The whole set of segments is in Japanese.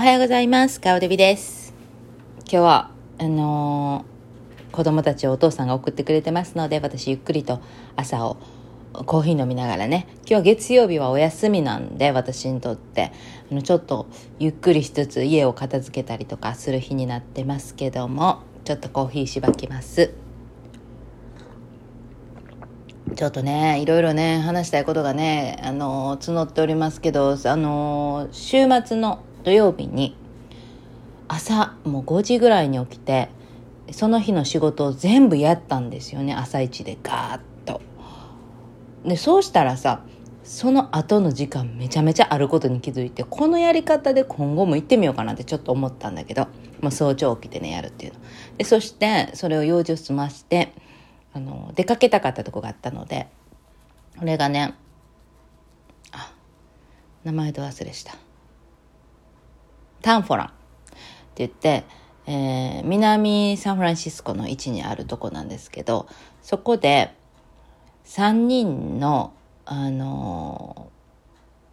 おはようございます。かおでびです。今日は、あのー子供たちをお父さんが送ってくれてますので、私ゆっくりと朝をコーヒー飲みながらね、今日は月曜日はお休みなんで、私にとって、あの、ちょっとゆっくりしつつ家を片付けたりとかする日になってますけども、ちょっとコーヒーしばきます。ちょっとね、いろいろね、話したいことがね、あのー募っておりますけど、あのー週末の土曜日に、朝もう5時ぐらいに起きて、その日の仕事を全部やったんですよね、朝一でガーッと。で、そうしたらさ、その後の時間めちゃめちゃあることに気づいて、このやり方で今後も行ってみようかなってちょっと思ったんだけど、まあ、早朝起きてね、やるっていうの。で、そして、それを用事を済まして、あの、出かけたかったとこがあったので、これがね、あ、名前ど忘れした。タンフォランって言って、えー南サンフランシスコの位置にあるとこなんですけど、そこで3人の、あの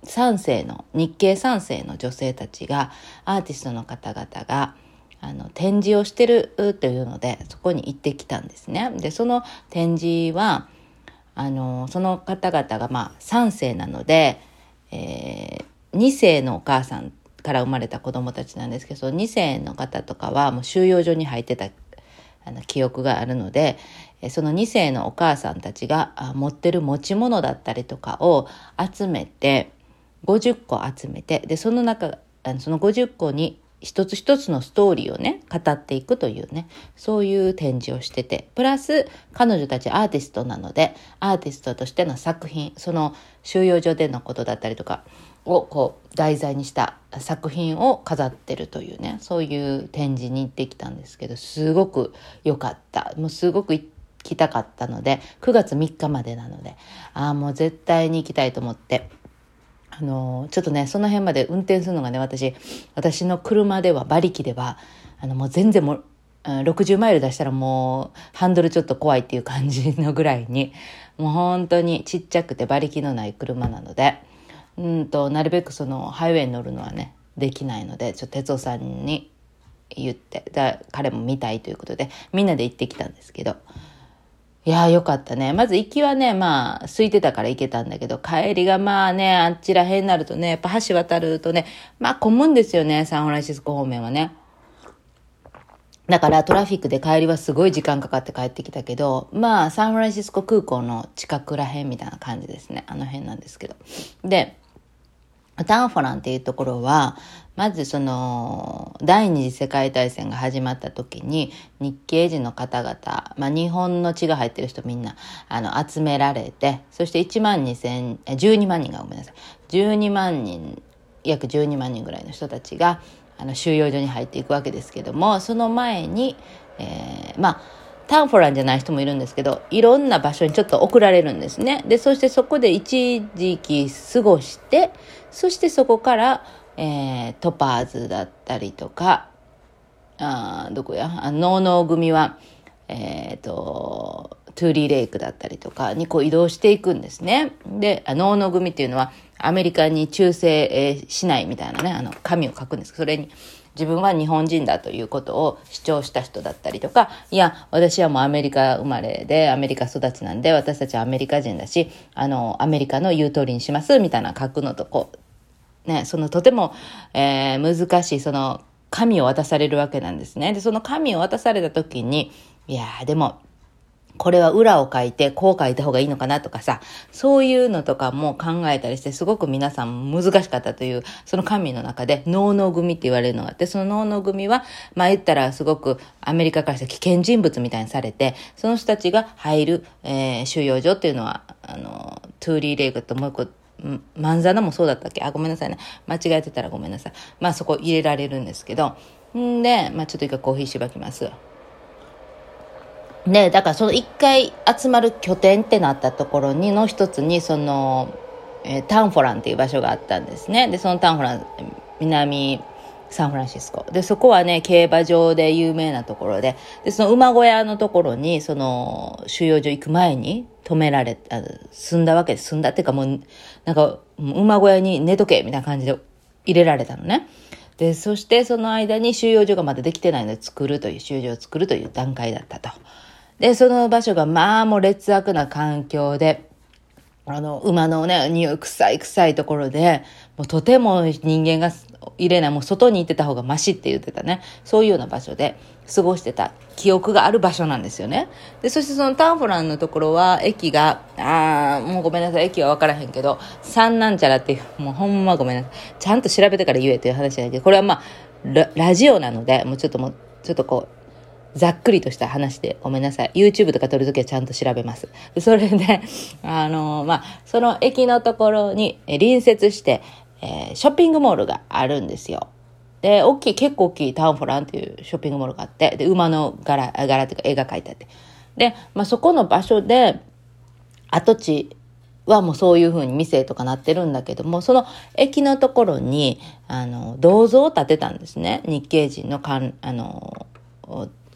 ー、3世の、日系3世の女性たちが、アーティストの方々が、あの、展示をしてるというので、そこに行ってきたんですね。で、その展示は、あの、その方々が、まあ、3世なので、えー、2世のお母さんから生まれた子供たちなんですけど、その2世の方とかはもう収容所に入ってたあの記憶があるので、その2世のお母さんたちが持ってる持ち物だったりとかを集めて、50個集めて、で、その中、その50個に一つ一つのストーリーをね、語っていくというね、そういう展示をしてて、プラス彼女たちアーティストなので、アーティストとしての作品、その収容所でのことだったりとかをこう題材にした作品を飾ってるというね、そういう展示に行ってきたんですけど、すごく良かった。もうすごく行きたかったので、9月3日までなので、ああ、もう絶対に行きたいと思って、あのちょっとね、その辺まで運転するのがね、私、私の車では、馬力では、あの、もう全然もう、60マイル出したらもう、ハンドルちょっと怖いっていう感じのぐらいに、もう本当にちっちゃくて馬力のない車なので、うんと、なるべくその、ハイウェイに乗るのはね、できないので、ちょっと哲夫さんに言って、だ彼も見たいということで、みんなで行ってきたんですけど、いやーよかったね。まず行きはね、まあ、空いてたから行けたんだけど、帰りがまあね、あっちらへんなるとね、やっぱ橋渡るとね、まあ混むんですよね、サンフランシスコ方面はね。だからトラフィックで帰りはすごい時間かかって帰ってきたけど、まあサンフランシスコ空港の近くらへんみたいな感じですね。あの辺なんですけど。で、タンフォランっていうところは、まずその、第二次世界大戦が始まった時に、日系人の方々、まあ日本の血が入ってる人みんな、あの、集められて、そして1万2千、12万人がごめんなさい。12万人、約12万人ぐらいの人たちが、あの、収容所に入っていくわけですけども、その前に、えーまあ、タンフォランじゃない人もいるんですけど、いろんな場所にちょっと送られるんですね。で、そしてそこで一時期過ごして、そしてそこから、えートパーズだったりとか、あどこや、あノーノー組は、えっ、と、トゥーリーレイクだったりとかにこう移動していくんですね。で、あノーノー組っていうのはアメリカに忠誠、えーしないみたいなね、あの、紙を書くんですそれに自分は日本人だということを主張した人だったりとか、いや、私はもうアメリカ生まれで、アメリカ育ちなんで、私たちはアメリカ人だし、あの、アメリカの言う通りにします、みたいな書くのと、こう、ね、そのとても、えー難しい、その、紙を渡されるわけなんですね。で、その紙を渡された時に、いやー、でも、これは裏を書いて、こう書いた方がいいのかなとかさ、そういうのとかも考えたりして、すごく皆さん難しかったという、その紙の中で、ノーノー組って言われるのがあって、そのノーノー組は、まあ言ったらすごくアメリカからした危険人物みたいにされて、その人たちが入る、えー収容所っていうのは、あの、トゥーリーレイクともう一個、マンザナもそうだったっけ？あ、ごめんなさいね。間違えてたらごめんなさい。まあそこ入れられるんですけど。んで、まあちょっと一回コーヒーしばきます。で、だからその一回集まる拠点ってなったところにの一つに、その、えータンフォランっていう場所があったんですね。で、そのタンフォラン、南サンフランシスコ。で、そこはね、競馬場で有名なところで、で、その馬小屋のところに、その、収容所行く前に止められ、あ住んだわけです。住んだっていうかもう、なんか、馬小屋に寝とけ、みたいな感じで入れられたのね。で、そしてその間に収容所がまだできてないので作るという、収容所を作るという段階だったと。で、その場所がまあもう劣悪な環境で、あの、馬のね、匂い臭い臭いところで、もうとても人間が入れない、もう外に行ってた方がマシって言ってたね。そういうような場所で過ごしてた記憶がある場所なんですよね。で、そしてそのタンフランのところは、駅が、あー、もうごめんなさい、駅はわからへんけど、三なんちゃらっていう、もうほんまごめんなさい。ちゃんと調べてから言えという話じゃないけど、これはまあ、ララジオなので、もうちょっともう、ちょっとこう、ざっくりとした話でごめんなさい。YouTube とか撮るときはちゃんと調べます。それで、あの、まあ、その駅のところに隣接して、えー、ショッピングモールがあるんですよ。で、大きい、結構大きいタウンフォランっていうショッピングモールがあって、で、馬の柄、柄っていうか絵が描いてあって。で、まあ、そこの場所で、跡地はもうそういう風に店とかなってるんだけども、その駅のところに、あの、銅像を建てたんですね。日系人のかん、あの、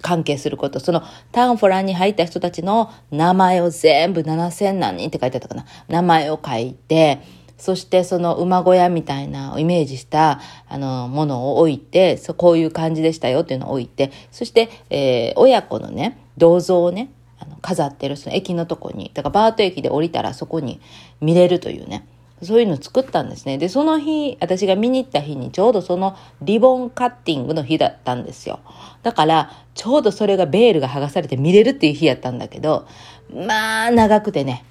関係すること、そのタンフォランに入った人たちの名前を全部7000何人って書いてあったかな。名前を書いて、そしてその馬小屋みたいなイメージしたあのものを置いて、そこういう感じでしたよっていうのを置いて、そして、えー、親子のね、銅像をね、あの飾ってるその駅のとこに、だからバート駅で降りたらそこに見れるというね。そういうの作ったんですね。で、その日、私が見に行った日にちょうどそのリボンカッティングの日だったんですよ。だから、ちょうどそれがベールが剥がされて見れるっていう日やったんだけど、まあ、長くてね、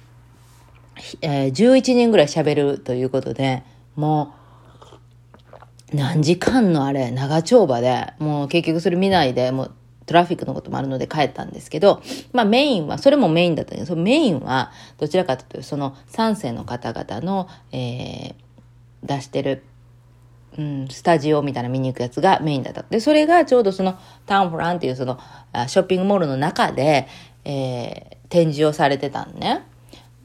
えー、11人ぐらい喋るということで、もう、何時間のあれ、長丁場で、もう結局それ見ないで、もうトラフィックのこともあるので帰ったんですけど、まあメインは、それもメインだったんですそのメインはどちらかというと、その3世の方々の、えー、出してる、うん、スタジオみたいな見に行くやつがメインだった。で、それがちょうどそのタウンフランっていうそのショッピングモールの中で、えー、展示をされてたんね。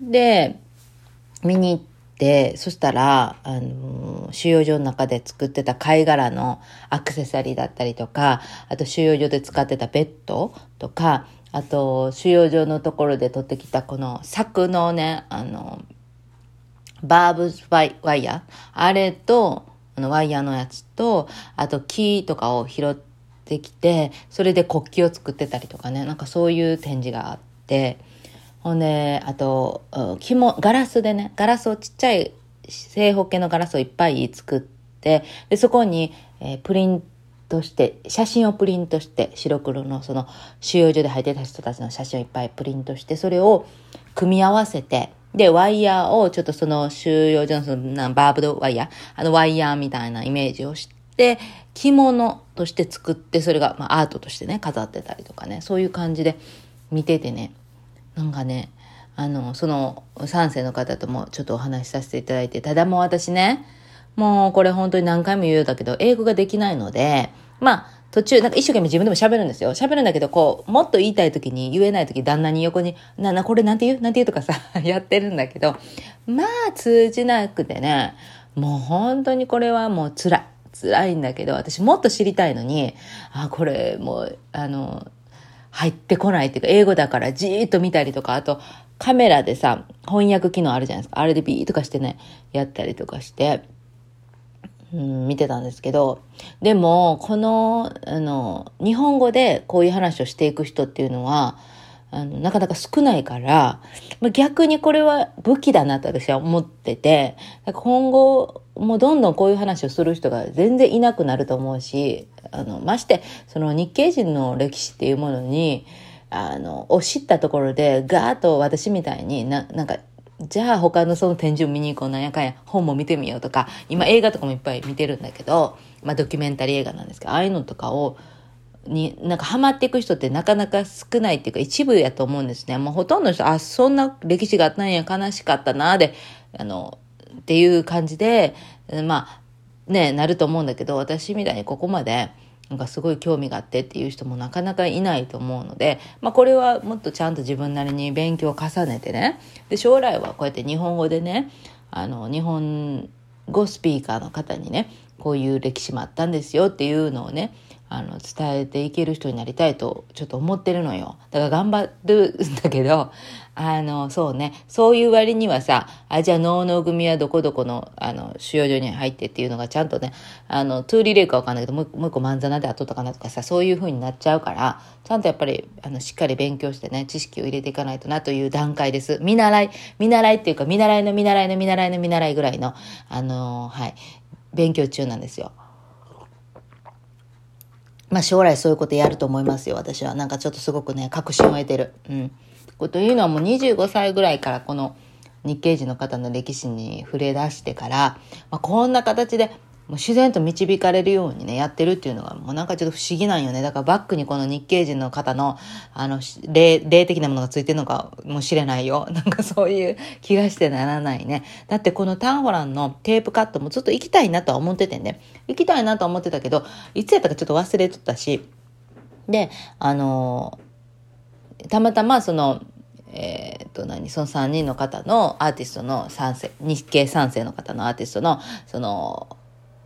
で、見に行っ、そしたら、あの、収容所の中で作ってた貝殻のアクセサリーだったりとか、あと収容所で使ってたベッドとか、あと収容所のところで取ってきたこの柵のね、あの、バーブワイワイヤーあれと、あのワイヤーのやつと、あと木とかを拾ってきて、それで国旗を作ってたりとかね、なんかそういう展示があって、ほんで、あと、紐、ガラスでね、ガラスをちっちゃい正方形のガラスをいっぱい作って、で、そこに、えー、プリントして、写真をプリントして、白黒のその収容所で入ってた人たちの写真をいっぱいプリントして、それを組み合わせて、で、ワイヤーをちょっとその収容所のそのバーブドワイヤー、あのワイヤーみたいなイメージをして、着物として作って、それが、まあ、アートとしてね、飾ってたりとかね、そういう感じで見ててね、なんかね、あの、その3世の方ともちょっとお話しさせていただいて、ただもう私ね、もうこれ本当に何回も言うようだけど、英語ができないので、まあ、途中、なんか一生懸命自分でも喋るんですよ。喋るんだけど、こう、もっと言いたい時に言えない時、旦那に横に、な、な、これなんて言う？なんて言うとかさ、やってるんだけど、まあ通じなくてね、もう本当にこれはもう辛い。辛いんだけど、私もっと知りたいのに、あ、これもう、あの、入ってこないっていうか、英語だからじーっと見たりとか、あとカメラでさ、翻訳機能あるじゃないですか。あれでビーとかしてね、やったりとかして、うん、見てたんですけど、でも、この、あの、日本語でこういう話をしていく人っていうのは、あの、なかなか少ないから、まあ、逆にこれは武器だなと私は思ってて、今後、もどんどんこういう話をする人が全然いなくなると思うし、あの、まして、その日系人の歴史っていうものに、あの、を知ったところで、ガーッと私みたいにな、なんか、じゃあ他のその展示を見に行こうなんやかんや、本も見てみようとか、今映画とかもいっぱい見てるんだけど、まあドキュメンタリー映画なんですけど、ああいうのとかを、に、なんかハマっていく人ってなかなか少ないっていうか一部やと思うんですね。もうほとんどの人、あ、そんな歴史があったんや、悲しかったな、で、あの、っていう感じで、まあ、ね、なると思うんだけど、私みたいにここまで、なんかすごい興味があってっていう人もなかなかいないと思うので、まあこれはもっとちゃんと自分なりに勉強を重ねてね、で、将来はこうやって日本語でね、あの、日本語スピーカーの方にね、こういう歴史もあったんですよっていうのをね、あの伝えていける人になりたいとちょっと思ってるのよ。だから頑張るんだけど あのそうね。そういう割にはさあじゃあ能の組はどこどこのあの収容所に入ってっていうのがちゃんとねあのトゥーリレーかわかんないけどもうもう一個漫才で後とかなとかさそういう風になっちゃうからちゃんとやっぱりあのしっかり勉強してね知識を入れていかないとなという段階です。見習い見習いっていうか見習いの見習いの見習いの見習いぐらいのあのはい勉強中なんですよ。まあ将来そういうことやると思いますよ、私は。なんかちょっとすごくね、確信を得てる。うん。というのはもう25歳ぐらいからこの日系人の方の歴史に触れ出してから、まあ、こんな形でもう自然と導かれるようにね、やってるっていうのが、もうなんかちょっと不思議なんよね。だからバックにこの日系人の方の、あの、霊、霊的なものがついてるのかもしれないよ。なんかそういう気がしてならないね。だってこのタンホランのテープカットもずっと行きたいなとは思っててね。行きたいなとは思ってたけど、いつやったかちょっと忘れとったし。で、あの、たまたまその、えー、っと何その3人の方のアーティストの3世日系3世の方のアーティストのその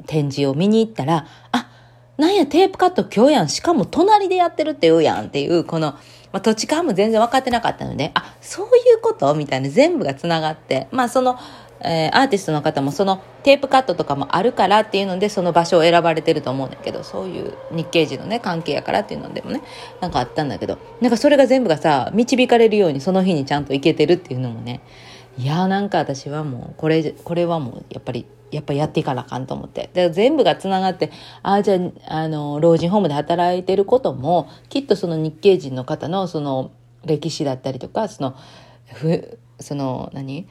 展示を見に行ったら、あ、なんや、テープカット今日やん。しかも隣でやってるって言うやんっていう、この、まあ、土地勘も全然分かってなかったので、あ、そういうこと？みたいな全部が繋がって、まあ、その、えー、アーティストの方もそのテープカットとかもあるからっていうのでその場所を選ばれてると思うんだけどそういう日系人のね関係やからっていうのでもねなんかあったんだけど。なんかそれが全部がさ導かれるようにその日にちゃんと行けてるっていうのもね。いやーなんか私はもうこれこれはもうやっぱりやっぱやっていかなあかんと思って。で全部がつながって、ああ、じゃあ、あの、老人ホームで働いてることも、きっとその日系人の方のその歴史だったりとか、その、ふ、その、何？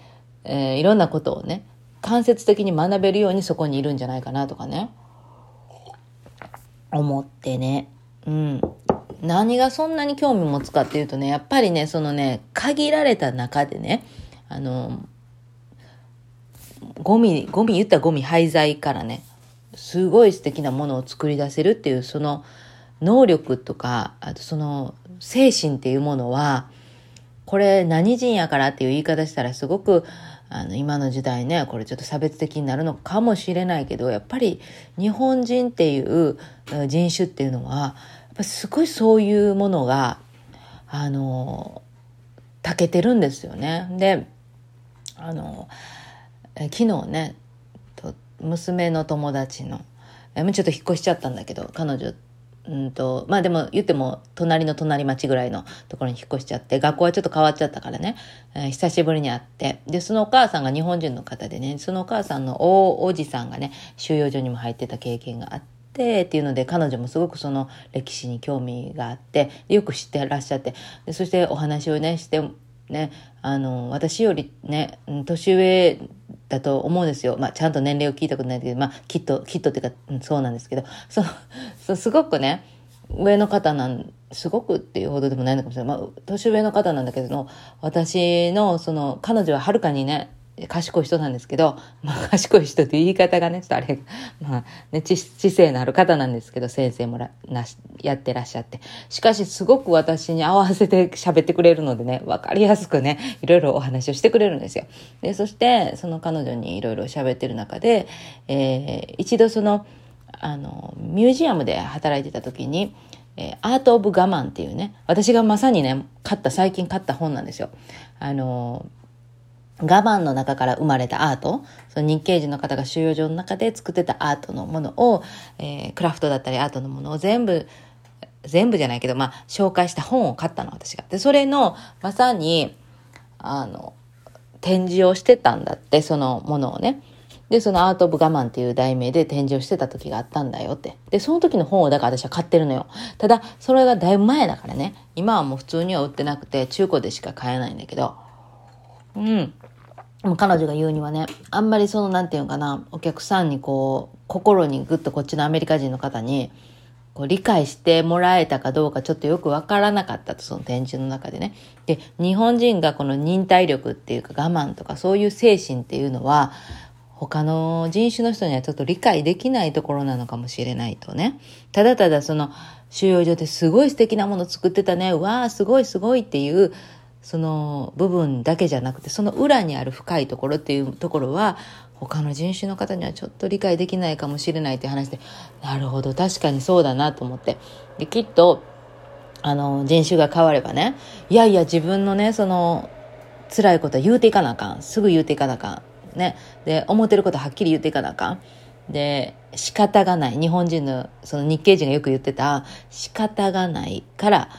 えー、いろんなことをね、間接的に学べるようにそこにいるんじゃないかなとかね。思ってね。うん。何がそんなに興味持つかっていうとね、やっぱりね、そのね、限られた中でね、あの、ゴミ、ゴミ言ったらゴミ廃材からね、すごい素敵なものを作り出せるっていうその能力とか、あとその精神っていうものは、これ何人やからっていう言い方したらすごくあの今の時代ねこれちょっと差別的になるのかもしれないけどやっぱり日本人っていう人種っていうのはやっぱすごいそういうものがあのたけてるんですよね。であの昨日ね娘の友達のちょっと引っ越しちゃったんだけど彼女うんとまあでも言っても隣の隣町ぐらいのところに引っ越しちゃって学校はちょっと変わっちゃったからね、えー、久しぶりに会ってでそのお母さんが日本人の方でねそのお母さんの大おじさんがね収容所にも入ってた経験があって。っていうので彼女もすごくその歴史に興味があってよく知ってらっしゃってでそしてお話をねしてねあの私よりね年上だと思うんですよ。まあ、ちゃんと年齢を聞いたことないけど、まあ、きっと、きっとっていうか、うん、そうなんですけど、そ う、そすごくね、上の方なん、すごくっていうほどでもないのかもしれない。まあ、年上の方なんだけど、私の、その、彼女ははるかにね、賢い人なんですけど、まあ、賢い人って言い方がね、ちょっとあれ、まあ、ね、知知性のある方なんですけど、先生もらなしやってらっしゃって。しかし、すごく私に合わせて喋ってくれるのでね、わかりやすくね、いろいろお話をしてくれるんですよ。で、そして、その彼女にいろいろ喋ってる中で、えー、一度その、あの、ミュージアムで働いてた時に、えー、アート・オブ・我慢っていうね、私がまさにね、買った、最近買った本なんですよ。あの、我慢の中から生まれたアート、その日系人の方が収容所の中で作ってたアートのものを、えー、クラフトだったりアートのものを全部、全部じゃないけど、まあ、紹介した本を買ったの、私が。で、それの、まさに、あの、展示をしてたんだって、そのものをね。で、そのアート・オブ・我慢っていう題名で展示をしてた時があったんだよって。で、その時の本をだから私は買ってるのよ。ただ、それがだいぶ前だからね。今はもう普通には売ってなくて、中古でしか買えないんだけど。うん。彼女が言うにはね、あんまりその、なんていうのかな、お客さんにこう、心にぐっとこっちのアメリカ人の方に、こう理解してもらえたかどうかちょっとよくわからなかったと、その展示の中でね。で、日本人がこの忍耐力っていうか我慢とかそういう精神っていうのは、他の人種の人にはちょっと理解できないところなのかもしれないとね。ただただその収容所ですごい素敵なもの作ってたね。うわーすごいすごいっていうその部分だけじゃなくてその裏にある深いところっていうところは他の人種の方にはちょっと理解できないかもしれないって話でなるほど確かにそうだなと思って。できっとあの人種が変わればねいやいや自分のねその辛いことは言うていかなあかんすぐ言うていかなあかんね。で思ってることはっきり言っていかなあかん。で仕方がない。日本人のその日系人がよく言ってた仕方がないから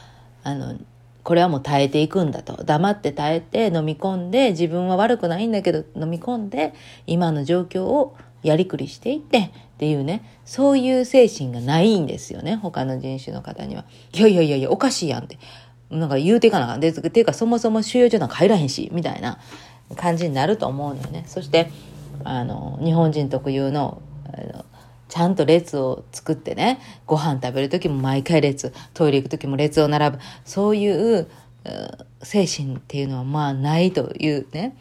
あのこれはもう耐えていくんだと。黙って耐えて飲み込んで自分は悪くないんだけど飲み込んで今の状況をやりくりしていってっていうね。そういう精神がないんですよね。他の人種の方には。いやいやいやいやおかしいやんって。なんか言うていかなあかん。でっていうかそもそも収容所なんか入らへんしみたいな感じになると思うのよね。そしてあの日本人特有のちゃんと列を作ってねご飯食べる時も毎回列トイレ行く時も列を並ぶそういう精神っていうのはまあないというね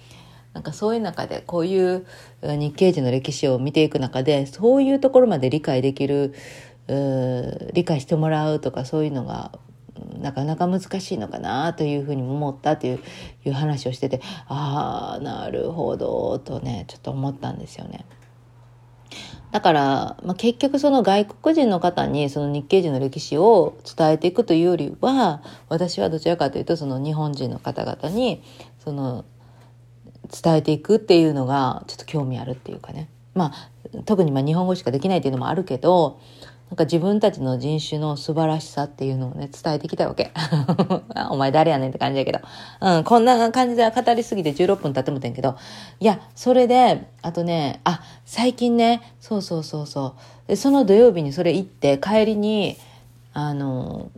なんかそういう中でこういう日系人の歴史を見ていく中でそういうところまで理解できる理解してもらうとかそういうのがなかなか難しいのかなというふうに思ったといういう話をしててああなるほどとねちょっと思ったんですよね。だから、まあ、結局その外国人の方にその日系人の歴史を伝えていくというよりは私はどちらかというとその日本人の方々にその伝えていくっていうのがちょっと興味あるっていうかね。まあ特にまあ日本語しかできないっていうのもあるけどなんか自分たちの人種の素晴らしさっていうのをね、伝えてきたわけ。お前誰やねんって感じやけど。うん、こんな感じで語りすぎて16分経ってもてんけど。いや、それで、あとね、あ、最近ね、そうそうそうそう。でその土曜日にそれ行って、帰りに、あの、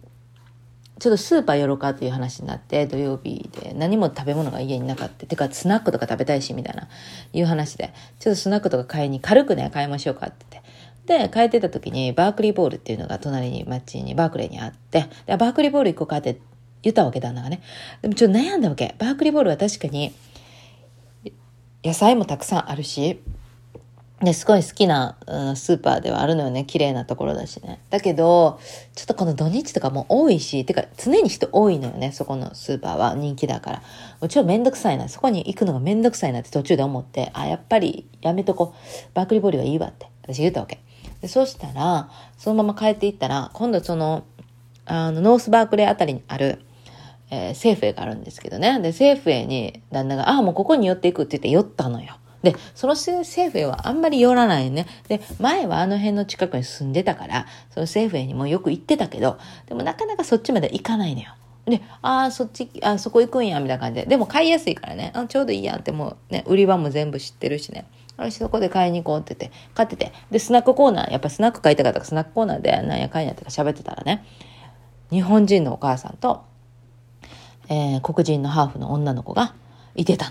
ちょっとスーパー寄ろうかっていう話になって、土曜日で何も食べ物が家になかった。てか、スナックとか食べたいし、みたいな、いう話で、ちょっとスナックとか買いに、軽くね、買いましょうかって言って。で、帰ってた時に、バークリーボールっていうのが隣に街に、バークレーにあって、でバークリーボール行こうかって言ったわけ、旦那がね。でもちょっと悩んだわけ。バークリーボールは確かに、野菜もたくさんあるし、ですごい好きな、うん、スーパーではあるのよね。綺麗なところだしね。だけど、ちょっとこの土日とかも多いし、てか常に人多いのよね。そこのスーパーは人気だから。もちろんめんどくさいな。そこに行くのがめんどくさいなって途中で思って、あ、やっぱりやめとこう。バークリーボールはいいわって私言ったわけ。でそしたら、そのまま帰っていったら、今度その、あの、ノースバークレーあたりにある、えー、セーフウェイがあるんですけどね。で、セーフウェイに旦那が、ああ、もうここに寄っていくって言って寄ったのよ。で、そのセーフウェイはあんまり寄らないね。で、前はあの辺の近くに住んでたから、そのセーフウェイにもよく行ってたけど、でもなかなかそっちまで行かないのよ。で、ああ、そっち、あそこ行くんや、みたいな感じで。でも買いやすいからね、あちょうどいいやんってもうね、売り場も全部知ってるしね。私そこで買いに行こうって言って、買ってて。で、スナックコーナー、やっぱスナック買いたかったからスナックコーナーでなんやかんやってか喋ってたらね、日本人のお母さんと、えー、黒人のハーフの女の子がいてた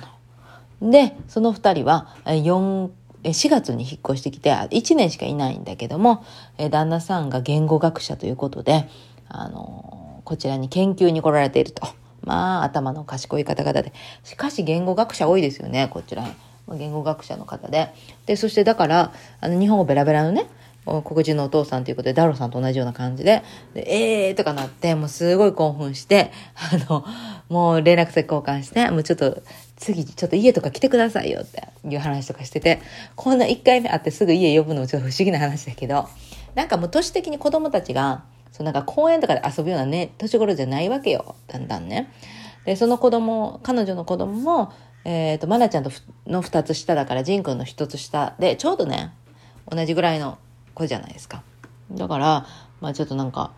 の。で、その二人は、4、4月に引っ越してきて、1年しかいないんだけども、旦那さんが言語学者ということで、あのこちらに研究に来られていると。まあ、頭の賢い方々で。しかし、言語学者多いですよね、こちら。言語学者の方で。で、そしてだから、あの、日本語ベラベラのね、黒人のお父さんということで、ダロさんと同じような感じで、でえーとかなって、もうすごい興奮して、あの、もう連絡先交換して、もうちょっと、次ちょっと家とか来てくださいよっていう話とかしてて、こんな1回目会ってすぐ家呼ぶのもちょっと不思議な話だけど、なんかもう都市的に子供たちが、そうなんか公園とかで遊ぶようなね、年頃じゃないわけよ、だんだんね。で、その子供、彼女の子供も、えっ、ー、と、まなちゃんとの2つ下だから、ジンくんの1つ下。で、ちょうどね、同じぐらいの子じゃないですか。だから、まあちょっとなんか、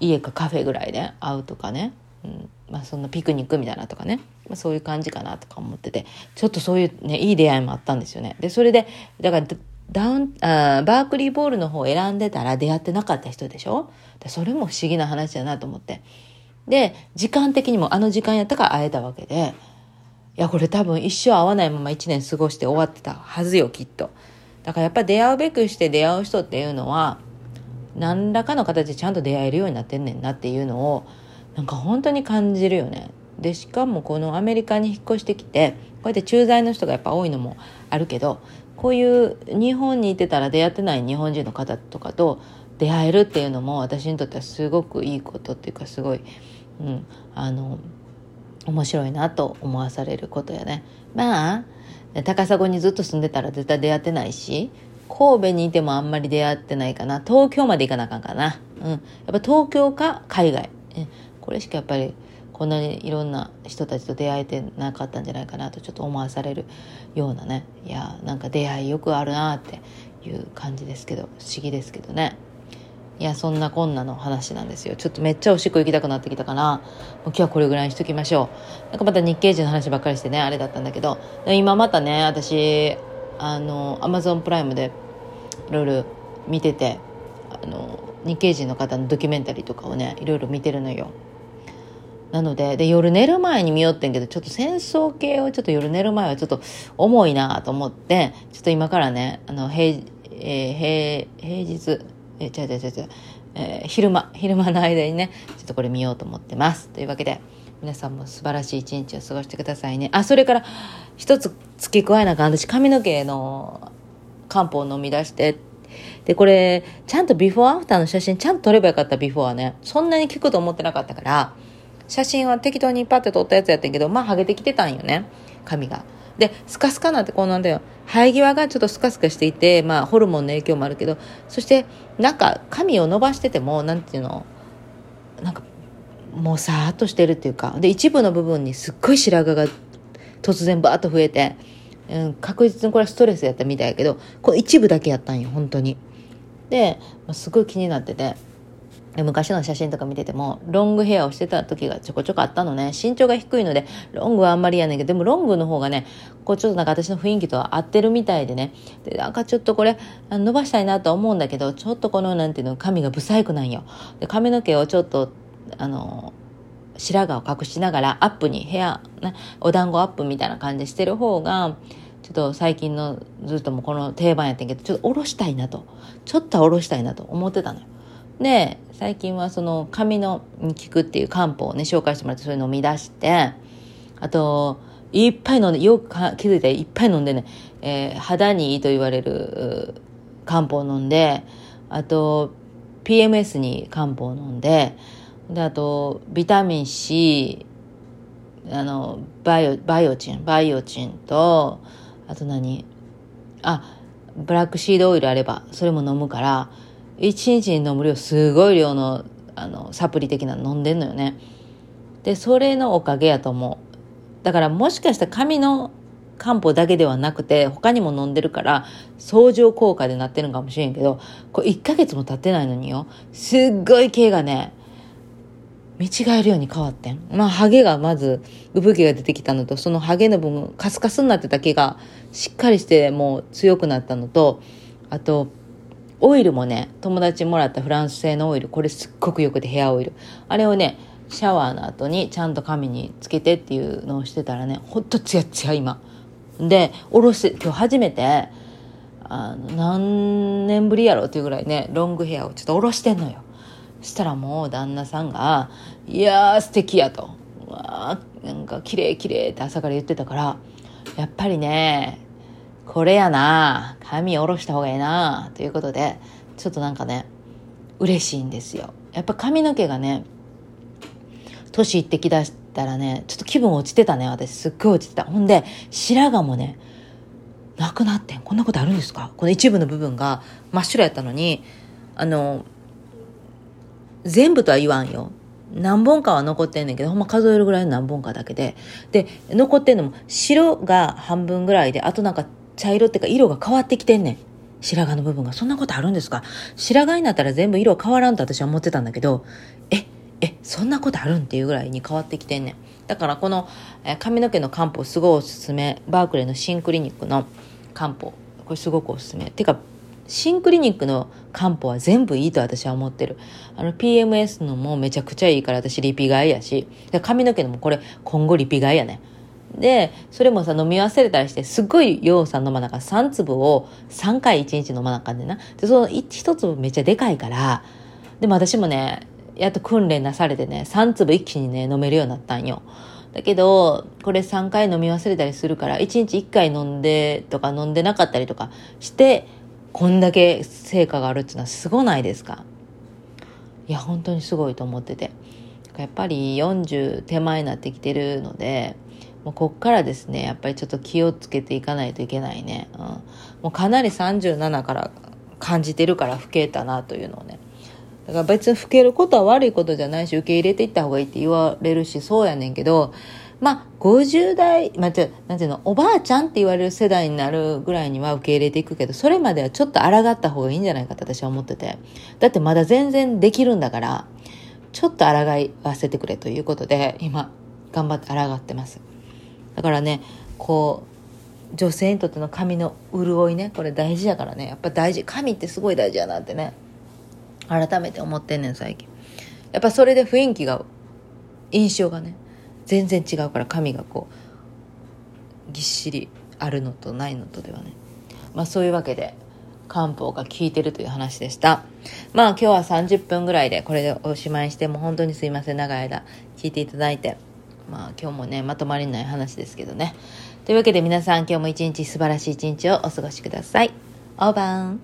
家かカフェぐらいで会うとかね、うん、まあそんなピクニックみたいなとかね、まあ、そういう感じかなとか思ってて、ちょっとそういうね、いい出会いもあったんですよね。で、それで、だから、ダウンあバークリーボールの方を選んでたら出会ってなかった人でしょ？でそれも不思議な話だなと思って。で、時間的にもあの時間やったから会えたわけで、いや、これ多分一生会わないまま一年過ごして終わってたはずよ、きっと。だからやっぱ出会うべくして出会う人っていうのは、何らかの形でちゃんと出会えるようになってんねんなっていうのを、なんか本当に感じるよね。で、しかもこのアメリカに引っ越してきて、こうやって駐在の人がやっぱ多いのもあるけど、こういう日本にいてたら出会ってない日本人の方とかと出会えるっていうのも私にとってはすごくいいことっていうかすごい、うん、あの、面白いなと思わされることやね。まあ高砂にずっと住んでたら絶対出会ってないし神戸にいてもあんまり出会ってないかな。東京まで行かなあかんかな。うん。やっぱ東京か海外。これしかやっぱりこんなにいろんな人たちと出会えてなかったんじゃないかなとちょっと思わされるようなね。いやなんか出会いよくあるなっていう感じですけど不思議ですけどね。いやそんなこんなの話なんですよ。ちょっとめっちゃおしっこ行きたくなってきたかなもう今日はこれぐらいにしときましょう。なんかまた日系人の話ばっかりしてねあれだったんだけど。今またね私あのアマゾンプライムでいろいろ見ててあの日系人の方のドキュメンタリーとかをねいろいろ見てるのよ。なので、で、夜寝る前に見よってんけど、ちょっと戦争系をちょっと夜寝る前はちょっと重いなと思って、ちょっと今からね、あの、平、えー、平、平日、え、違う違う違う違う、えー、昼間、昼間の間にね、ちょっとこれ見ようと思ってます。というわけで、皆さんも素晴らしい一日を過ごしてくださいね。あ、それから一つ付け加えなあかん。私髪の毛の漢方を飲み出して、で、これ、ちゃんとビフォーアフターの写真ちゃんと撮ればよかったビフォーはね、そんなに効くと思ってなかったから、写真は適当にパッて撮ったやつやってんけど、まあ、ハゲてきてたんよね、髪が。で、スカスカなんてこうなんだよ。生え際がちょっとスカスカしていて、まあ、ホルモンの影響もあるけど、そして、なんか、髪を伸ばしてても、なんていうの、なんか、もうさーっとしてるっていうか、で、一部の部分にすっごい白髪が突然バーッと増えて、うん、確実にこれはストレスやったみたいやけど、この一部だけやったんよ、本当に。で、すごい気になってて、昔の写真とか見てても、ロングヘアをしてた時がちょこちょこあったのね。身長が低いので、ロングはあんまりやねんけど、でもロングの方がね、こうちょっとなんか私の雰囲気とは合ってるみたいでね。で、なんかちょっとこれ、伸ばしたいなと思うんだけど、ちょっとこの、なんていうの、髪が不細工なんよ。で、髪の毛をちょっと、あの、白髪を隠しながらアップにヘア、ね、お団子アップみたいな感じしてる方が、ちょっと最近のずっともこの定番やってんけど、ちょっと下ろしたいなと。ちょっと下ろしたいなと思ってたのよ。で、最近はその髪の効くっていう漢方をね、紹介してもらってそれ飲み出して、あと、いっぱい飲んで、よく気づいていっぱい飲んでね、えー、肌にいいと言われる漢方を飲んで、あと、PMS に漢方を飲んで、で、あと、ビタミン C、あの、バイオ、バイオチン、バイオチンと、あと何？あ、ブラックシードオイルあれば、それも飲むから、一日に飲む量すごい量のあのサプリ的なの飲んでんのよねでそれのおかげやと思うだからもしかしたら髪の漢方だけではなくて他にも飲んでるから相乗効果でなってるのかもしれんけどこれ1ヶ月も経ってないのによすっごい毛がね見違えるように変わってん。まあ、ハゲがまず、産毛が出てきたのと、そのハゲの部分、カスカスになってた毛が、しっかりしてもう強くなったのと、あと、オイルもね、友達もらったフランス製のオイル、これすっごくよくてヘアオイル。あれをね、シャワーの後にちゃんと髪につけてっていうのをしてたらね、ほんとツヤツヤ今。で、おろし、今日初めて、あの、何年ぶりやろっていうぐらいね、ロングヘアをちょっとおろしてんのよ。したらもう旦那さんが、いやー素敵やと。わーなんか綺麗綺麗って朝から言ってたから、やっぱりね、これやな。髪下ろした方がええな。ということでちょっとなんかね嬉しいんですよ。やっぱ髪の毛がね年いってきだしたらねちょっと気分落ちてたね私。すっごい落ちてた。ほんで白髪もねなくなってん。こんなことあるんですか？この一部の部分が真っ白やったのにあの全部とは言わんよ。何本かは残ってんねんけど、ほんま数えるぐらいの何本かだけで。で、残ってんのも白が半分ぐらいで、あとなんか茶色っていうか色が変わってきてんねん。白髪の部分が。そんなことあるんですか？白髪になったら全部色変わらんと私は思ってたんだけど、え、え、そんなことあるんっていうぐらいに変わってきてんねん。だからこの、え髪の毛の漢方すごいおすすめ。バークレーの新クリニックの漢方。これすごくおすすめ。てか、新クリニックの漢方は全部いいと私は思ってる。あの PMS のもめちゃくちゃいいから私リピ買いやし。髪の毛のもこれ今後リピ買いやね。で、それもさ、飲み忘れたりして、すっごい量さん飲まなか3粒を3回1日飲まなかんでな。で、その1粒めっちゃでかいから、でも私もね、やっと訓練なされてね、3粒一気にね、飲めるようになったんよ。だけど、これ3回飲み忘れたりするから、1日1回飲んでとか飲んでなかったりとかして、こんだけ成果があるっていうのはすごないですか？いや、本当にすごいと思ってて。やっぱり40手前になってきてるのでもうこっからですねやっぱりちょっと気をつけていかないといけないね、うん、もうかなり37から感じてるから老けたなというのをねだから別に老けることは悪いことじゃないし受け入れていった方がいいって言われるしそうやねんけどまあ、50代、まあ、てなんていうの、おばあちゃんって言われる世代になるぐらいには受け入れていくけど、それまではちょっと抗った方がいいんじゃないかと私は思ってて。だってまだ全然できるんだから、ちょっと抗わせてくれということで、今、頑張って抗ってます。だからね、こう、女性にとっての髪の潤いね、これ大事やからね、やっぱ大事。髪ってすごい大事やなってね、改めて思ってんねん、最近。やっぱそれで雰囲気が、印象がね、全然違うから髪がこうぎっしりあるのとないのとではね。まあそういうわけで漢方が効いてるという話でした。まあ今日は30分ぐらいでこれでおしまいしても本当にすいません長い間聞いていただいて。まあ今日もねまとまりない話ですけどねというわけで皆さん今日も一日素晴らしい一日をお過ごしください。オーバン